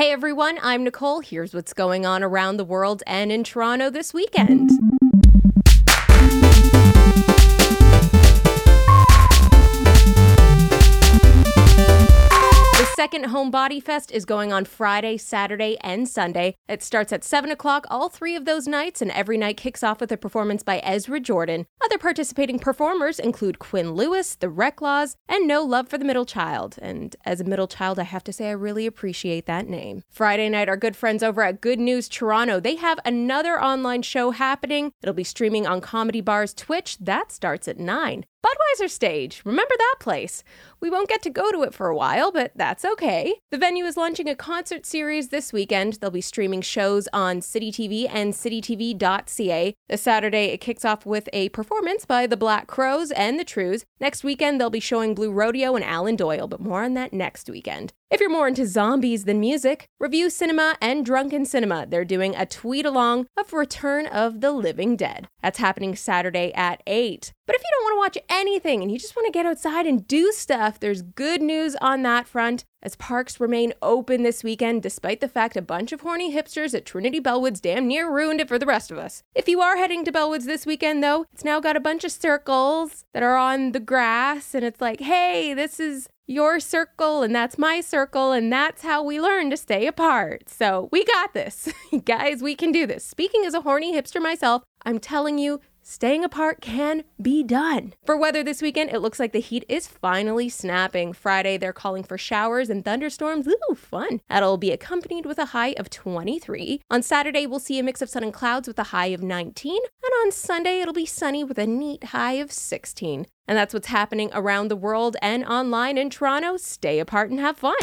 Hey everyone, I'm Nicole. Here's what's going on around the world and in Toronto this weekend. Second Home Body Fest is going on Friday, Saturday, and Sunday. It starts at 7 o'clock all three of those nights, and every night kicks off with a performance by Ezra Jordan. Other participating performers include Quinn Lewis, The Reklaws, and No Love for the Middle Child. And as a middle child, I have to say I really appreciate that name. Friday night, our good friends over at Good News Toronto, they have another online show happening. It'll be streaming on Comedy Bar's Twitch. That starts at 9. Budweiser Stage. Remember that place? We won't get to go to it for a while, but that's okay. The venue is launching a concert series this weekend. They'll be streaming shows on City TV and citytv.ca. This Saturday, it kicks off with a performance by the Black Crowes and the Trews. Next weekend, they'll be showing Blue Rodeo and Alan Doyle, but more on that next weekend. If you're more into zombies than music, Revue Cinema and Drunken Cinema, they're doing a tweet along of Return of the Living Dead. That's happening Saturday at 8. But if you don't want to watch anything and you just want to get outside and do stuff, there's good news on that front as parks remain open this weekend despite the fact a bunch of horny hipsters at Trinity Bellwoods damn near ruined it for the rest of us. If you are heading to Bellwoods this weekend though, it's now got a bunch of circles that are on the grass and it's like, "Hey, this is your circle and that's my circle and that's how we learn to stay apart." So, we got this. Guys, we can do this. Speaking as a horny hipster myself, I'm telling you, staying apart can be done. For weather this weekend, it looks like the heat is finally snapping. Friday, they're calling for showers and thunderstorms. Ooh, fun. That'll be accompanied with a high of 23. On Saturday, we'll see a mix of sun and clouds with a high of 19. And on Sunday, it'll be sunny with a neat high of 16. And that's what's happening around the world and online in Toronto. Stay apart and have fun.